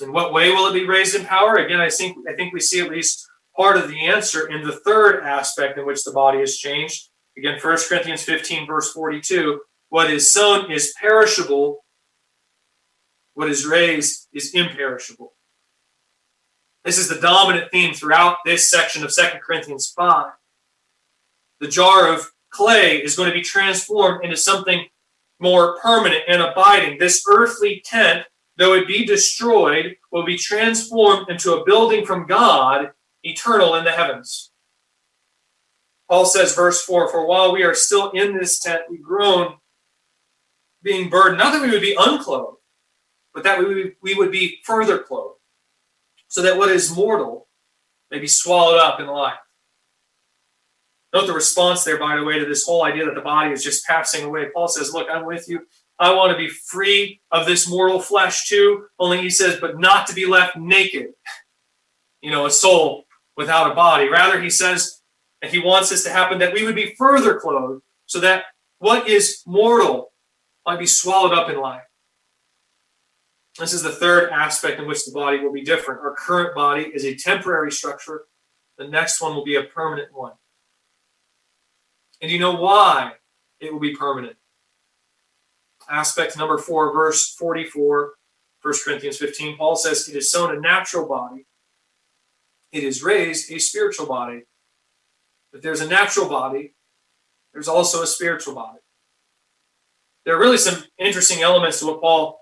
In what way will it be raised in power? Again, I think I think we see at least part of the answer in the third aspect in which the body is changed. Again, 1 Corinthians 15, verse 42 what is sown is perishable, what is raised is imperishable. This is the dominant theme throughout this section of 2 Corinthians 5. The jar of clay is going to be transformed into something more permanent and abiding. This earthly tent, though it be destroyed, will be transformed into a building from God eternal in the heavens. Paul says, verse 4 For while we are still in this tent, we groan, being burdened, not that we would be unclothed, but that we would, be further clothed, so that what is mortal may be swallowed up in life. Note the response there, by the way, to this whole idea that the body is just passing away. Paul says, Look, I'm with you. I want to be free of this mortal flesh too. Only he says, but not to be left naked. [LAUGHS] You know, a soul without a body. Rather, he says that he wants this to happen that we would be further clothed so that what is mortal might be swallowed up in life. This is the third aspect in which the body will be different. Our current body is a temporary structure, the next one will be a permanent one. And you know why it will be permanent? Aspect number four, verse 44, 1 Corinthians 15, Paul says, It is sown a natural body, it is raised a spiritual body. If there's a natural body, there's also a spiritual body. There are really some interesting elements to what Paul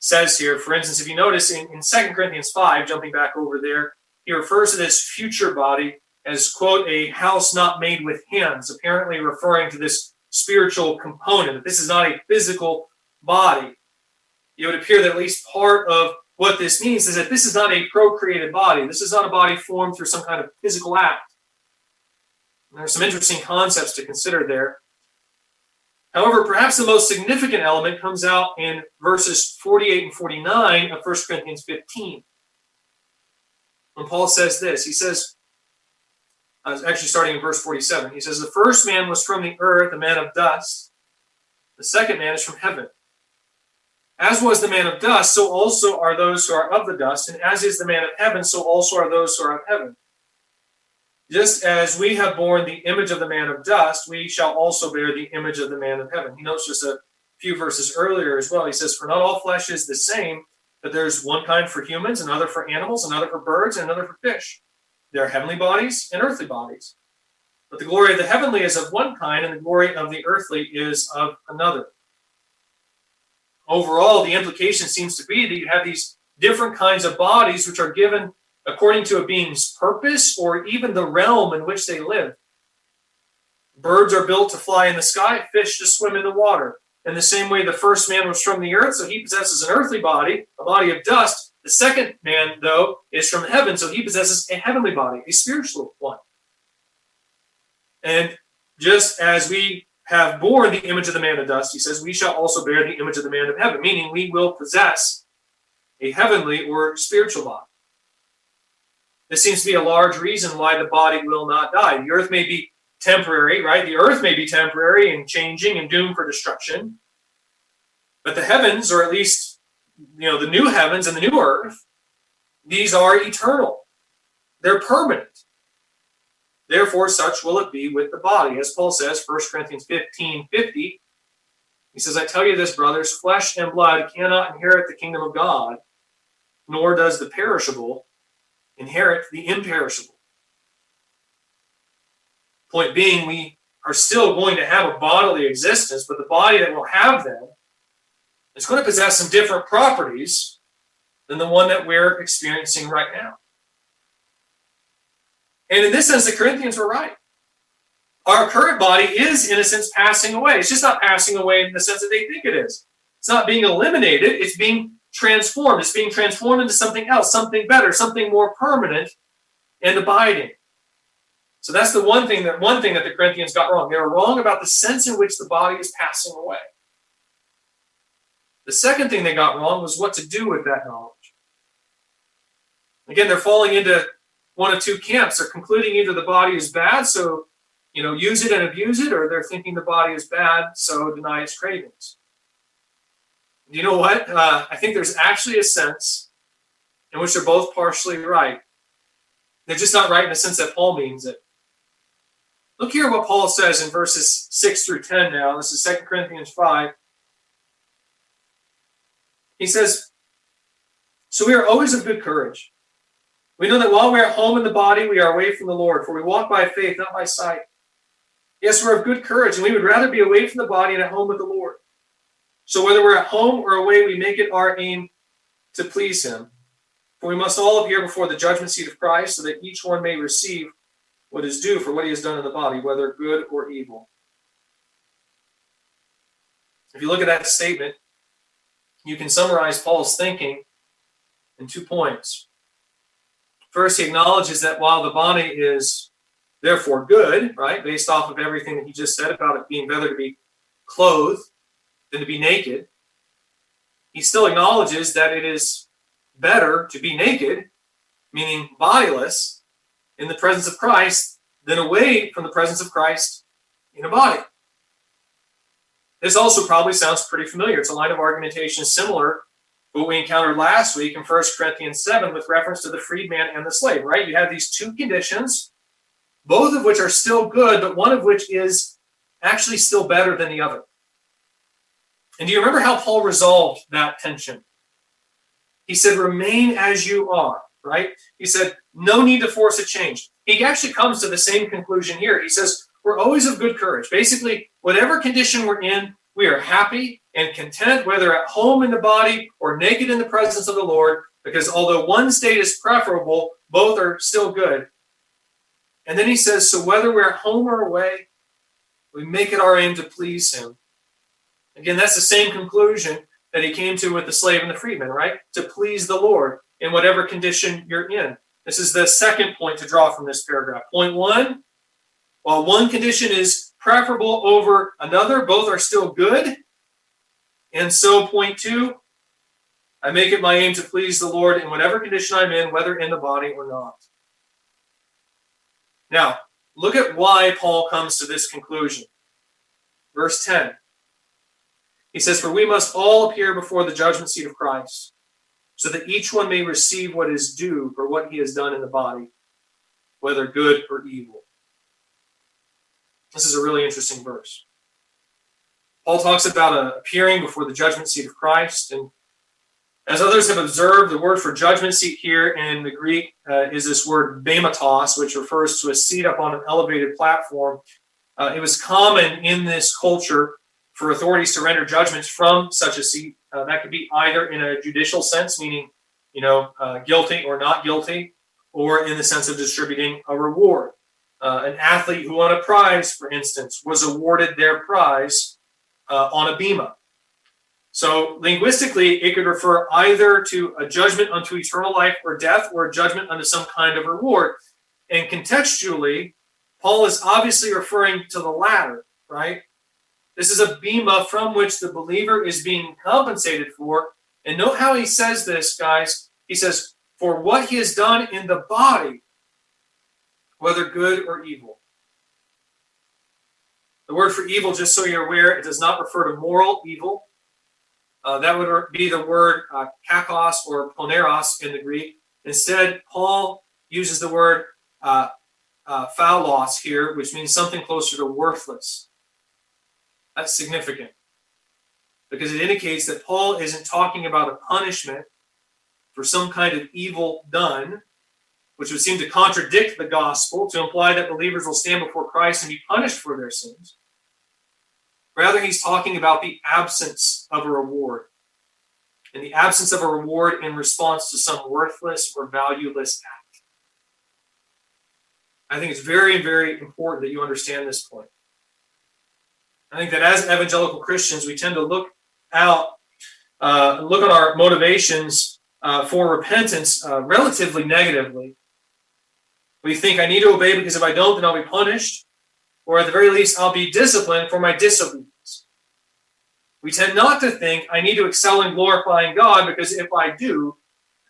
says here. For instance, if you notice in, in 2 Corinthians 5, jumping back over there, he refers to this future body as, quote, a house not made with hands, apparently referring to this spiritual component, that this is not a physical body. It would appear that at least part of what this means is that this is not a procreated body. This is not a body formed through some kind of physical act. There are some interesting concepts to consider there. However, perhaps the most significant element comes out in verses 48 and 49 of 1 Corinthians 15. When Paul says this, he says, uh, actually starting in verse 47, he says, The first man was from the earth, a man of dust. The second man is from heaven. As was the man of dust, so also are those who are of the dust, and as is the man of heaven, so also are those who are of heaven. Just as we have borne the image of the man of dust, we shall also bear the image of the man of heaven. He notes just a few verses earlier as well. He says, For not all flesh is the same, but there's one kind for humans, another for animals, another for birds, and another for fish. There are heavenly bodies and earthly bodies. But the glory of the heavenly is of one kind, and the glory of the earthly is of another overall, the implication seems to be that you have these different kinds of bodies which are given according to a being's purpose or even the realm in which they live. Birds are built to fly in the sky, fish to swim in the water. In the same way, the first man was from the earth, so he possesses an earthly body, a body of dust. The second man, though, is from heaven, so he possesses a heavenly body, a spiritual one. And just as we have borne the image of the man of dust, he says, we shall also bear the image of the man of heaven, meaning we will possess a heavenly or spiritual body. This seems to be a large reason why the body will not die. The earth may be temporary, right? The earth may be temporary and changing and doomed for destruction. But the heavens, or at least, you know, the new heavens and the new earth, these are eternal. They're permanent. Therefore, such will it be with the body. As Paul says, 1 Corinthians 15 50, he says, I tell you this, brothers, flesh and blood cannot inherit the kingdom of God, nor does the perishable inherit the imperishable. Point being, we are still going to have a bodily existence, but the body that will have them is going to possess some different properties than the one that we're experiencing right now. And in this sense, the Corinthians were right. Our current body is, in a sense, passing away. It's just not passing away in the sense that they think it is. It's not being eliminated, it's being transformed. It's being transformed into something else, something better, something more permanent and abiding. So that's the one thing that one thing that the Corinthians got wrong. They were wrong about the sense in which the body is passing away. The second thing they got wrong was what to do with that knowledge. Again, they're falling into one of two camps. They're concluding either the body is bad, so you know, use it and abuse it, or they're thinking the body is bad, so deny its cravings. You know what? Uh, I think there's actually a sense in which they're both partially right. They're just not right in the sense that Paul means it. Look here what Paul says in verses 6 through 10 now. This is 2 Corinthians 5. He says, So we are always of good courage. We know that while we are home in the body, we are away from the Lord, for we walk by faith, not by sight. Yes, we're of good courage, and we would rather be away from the body and at home with the Lord. So whether we're at home or away, we make it our aim to please Him. For we must all appear before the judgment seat of Christ, so that each one may receive what is due for what he has done in the body, whether good or evil. If you look at that statement, you can summarize Paul's thinking in two points. First, he acknowledges that while the body is therefore good, right, based off of everything that he just said about it being better to be clothed than to be naked, he still acknowledges that it is better to be naked, meaning bodiless, in the presence of Christ than away from the presence of Christ in a body. This also probably sounds pretty familiar. It's a line of argumentation similar to what we encountered last week in 1 Corinthians 7 with reference to the freedman and the slave, right? You have these two conditions both of which are still good, but one of which is actually still better than the other. And do you remember how Paul resolved that tension? He said, remain as you are, right? He said, no need to force a change. He actually comes to the same conclusion here. He says, we're always of good courage. Basically, whatever condition we're in, we are happy and content, whether at home in the body or naked in the presence of the Lord, because although one state is preferable, both are still good. And then he says, So whether we're at home or away, we make it our aim to please him. Again, that's the same conclusion that he came to with the slave and the freedman, right? To please the Lord in whatever condition you're in. This is the second point to draw from this paragraph. Point one while one condition is preferable over another, both are still good. And so, point two, I make it my aim to please the Lord in whatever condition I'm in, whether in the body or not. Now, look at why Paul comes to this conclusion. Verse 10. He says, For we must all appear before the judgment seat of Christ, so that each one may receive what is due for what he has done in the body, whether good or evil. This is a really interesting verse. Paul talks about uh, appearing before the judgment seat of Christ, and as others have observed, the word for judgment seat here in the Greek uh, is this word bematos, which refers to a seat up on an elevated platform. Uh, it was common in this culture for authorities to render judgments from such a seat. Uh, that could be either in a judicial sense, meaning, you know, uh, guilty or not guilty, or in the sense of distributing a reward. Uh, an athlete who won a prize, for instance, was awarded their prize uh, on a bema. So linguistically, it could refer either to a judgment unto eternal life or death or a judgment unto some kind of reward. And contextually, Paul is obviously referring to the latter, right? This is a bema from which the believer is being compensated for. And note how he says this, guys. He says, for what he has done in the body, whether good or evil. The word for evil, just so you're aware, it does not refer to moral evil. Uh, that would be the word uh, kakos or poneros in the Greek. Instead, Paul uses the word uh, uh, here, which means something closer to worthless. That's significant because it indicates that Paul isn't talking about a punishment for some kind of evil done, which would seem to contradict the gospel to imply that believers will stand before Christ and be punished for their sins. Rather, he's talking about the absence of a reward. And the absence of a reward in response to some worthless or valueless act. I think it's very, very important that you understand this point. I think that as evangelical Christians, we tend to look out, uh, look at our motivations uh, for repentance uh, relatively negatively. We think I need to obey because if I don't, then I'll be punished or at the very least, I'll be disciplined for my disobedience. We tend not to think I need to excel in glorifying God because if I do,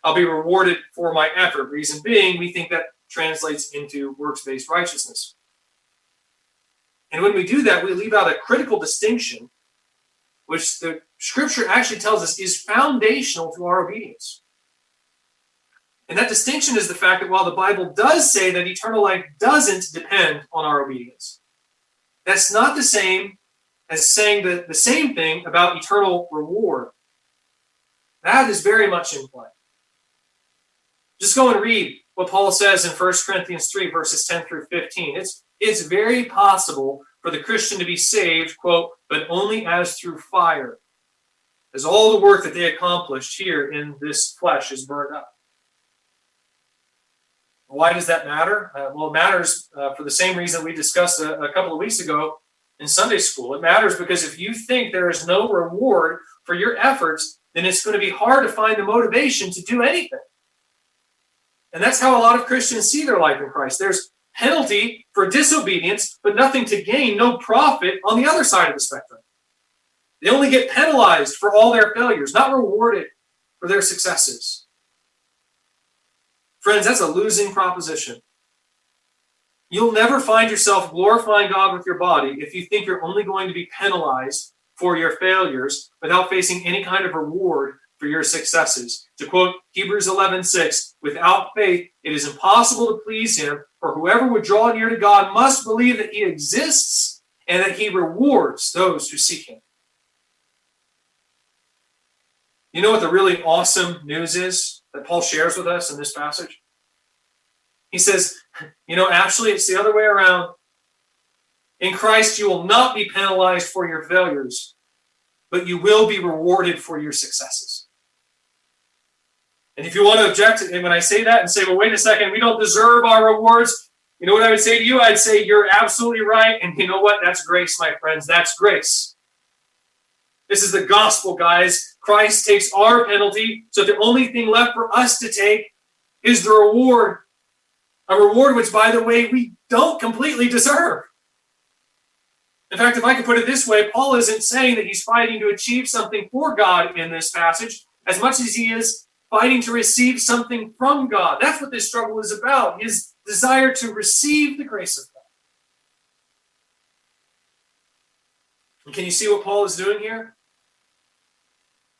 I'll be rewarded for my effort. Reason being, we think that translates into works based righteousness. And when we do that, we leave out a critical distinction, which the scripture actually tells us is foundational to our obedience. And that distinction is the fact that while the Bible does say that eternal life doesn't depend on our obedience, that's not the same as saying the, the same thing about eternal reward. That is very much in play. Just go and read what Paul says in 1 Corinthians 3, verses 10 through 15. It's, it's very possible for the Christian to be saved, quote, but only as through fire, as all the work that they accomplished here in this flesh is burned up. Why does that matter? Uh, well, it matters uh, for the same reason we discussed a, a couple of weeks ago in Sunday school. It matters because if you think there is no reward for your efforts, then it's going to be hard to find the motivation to do anything. And that's how a lot of Christians see their life in Christ. There's penalty for disobedience, but nothing to gain, no profit on the other side of the spectrum. They only get penalized for all their failures, not rewarded for their successes. Friends, that's a losing proposition. You'll never find yourself glorifying God with your body if you think you're only going to be penalized for your failures without facing any kind of reward for your successes. To quote Hebrews 11:6, without faith it is impossible to please him, for whoever would draw near to God must believe that he exists and that he rewards those who seek him. You know what the really awesome news is? that Paul shares with us in this passage? He says, you know, actually, it's the other way around. In Christ, you will not be penalized for your failures, but you will be rewarded for your successes. And if you want to object when I say that and say, well, wait a second, we don't deserve our rewards, you know what I would say to you? I'd say, you're absolutely right. And you know what? That's grace, my friends. That's grace. This is the gospel, guys. Christ takes our penalty, so the only thing left for us to take is the reward. A reward which, by the way, we don't completely deserve. In fact, if I could put it this way, Paul isn't saying that he's fighting to achieve something for God in this passage as much as he is fighting to receive something from God. That's what this struggle is about his desire to receive the grace of God. And can you see what Paul is doing here?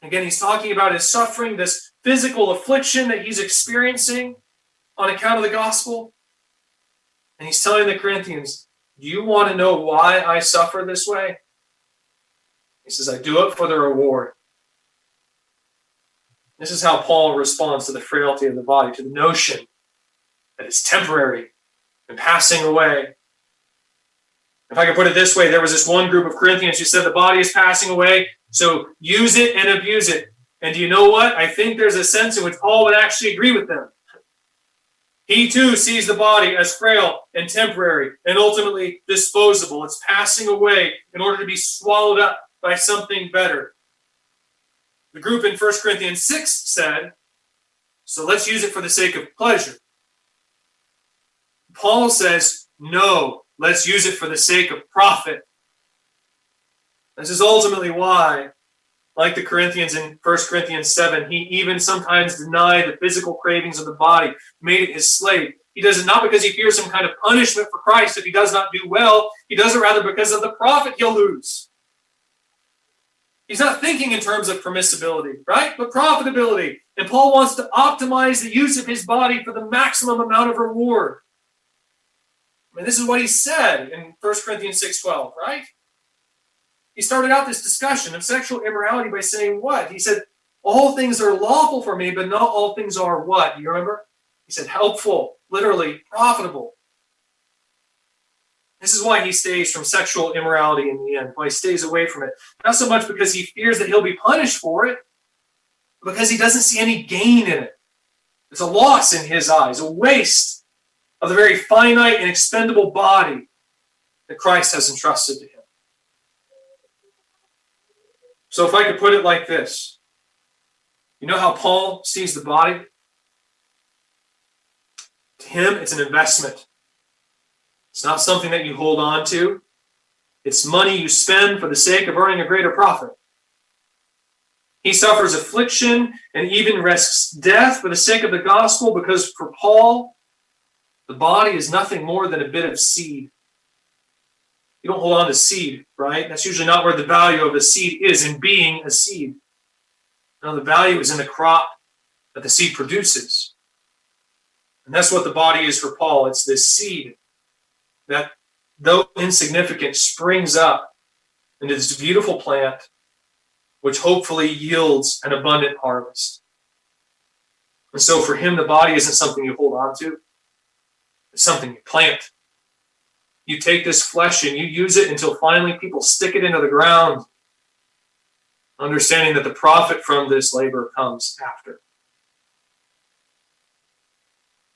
Again, he's talking about his suffering, this physical affliction that he's experiencing on account of the gospel. And he's telling the Corinthians, Do you want to know why I suffer this way? He says, I do it for the reward. This is how Paul responds to the frailty of the body, to the notion that it's temporary and passing away. If I can put it this way, there was this one group of Corinthians who said the body is passing away, so use it and abuse it. And do you know what? I think there's a sense in which Paul would actually agree with them. He too sees the body as frail and temporary and ultimately disposable. It's passing away in order to be swallowed up by something better. The group in 1 Corinthians 6 said, so let's use it for the sake of pleasure. Paul says, no, let's use it for the sake of profit. This is ultimately why, like the Corinthians in 1 Corinthians 7, he even sometimes denied the physical cravings of the body, made it his slave. He does it not because he fears some kind of punishment for Christ if he does not do well. He does it rather because of the profit he'll lose. He's not thinking in terms of permissibility, right? But profitability. And Paul wants to optimize the use of his body for the maximum amount of reward. I mean, this is what he said in 1 Corinthians 6.12, right? He started out this discussion of sexual immorality by saying what? He said, all things are lawful for me, but not all things are what? You remember? He said, helpful, literally, profitable. This is why he stays from sexual immorality in the end, why he stays away from it. Not so much because he fears that he'll be punished for it, because he doesn't see any gain in it. It's a loss in his eyes, a waste of the very finite and expendable body that Christ has entrusted to him. So, if I could put it like this you know how Paul sees the body? To him, it's an investment. It's not something that you hold on to. It's money you spend for the sake of earning a greater profit. He suffers affliction and even risks death for the sake of the gospel because for Paul, the body is nothing more than a bit of seed. You don't hold on to seed, right? That's usually not where the value of a seed is in being a seed. No, the value is in the crop that the seed produces. And that's what the body is for Paul. It's this seed that, though insignificant, springs up into this beautiful plant, which hopefully yields an abundant harvest. And so for him, the body isn't something you hold on to, it's something you plant. You take this flesh and you use it until finally people stick it into the ground, understanding that the profit from this labor comes after.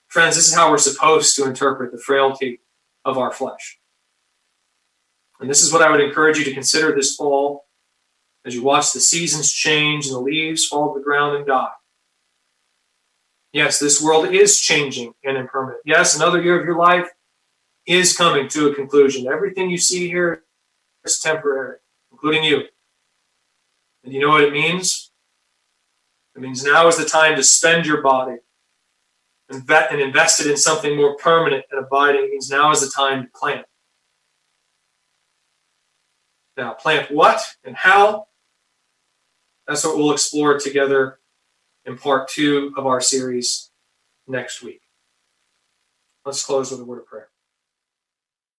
Friends, this is how we're supposed to interpret the frailty of our flesh. And this is what I would encourage you to consider this fall as you watch the seasons change and the leaves fall to the ground and die. Yes, this world is changing and impermanent. Yes, another year of your life is coming to a conclusion. Everything you see here is temporary, including you. And you know what it means? It means now is the time to spend your body and invested in something more permanent and abiding means now is the time to plant. Now, plant what and how? That's what we'll explore together in part two of our series next week. Let's close with a word of prayer.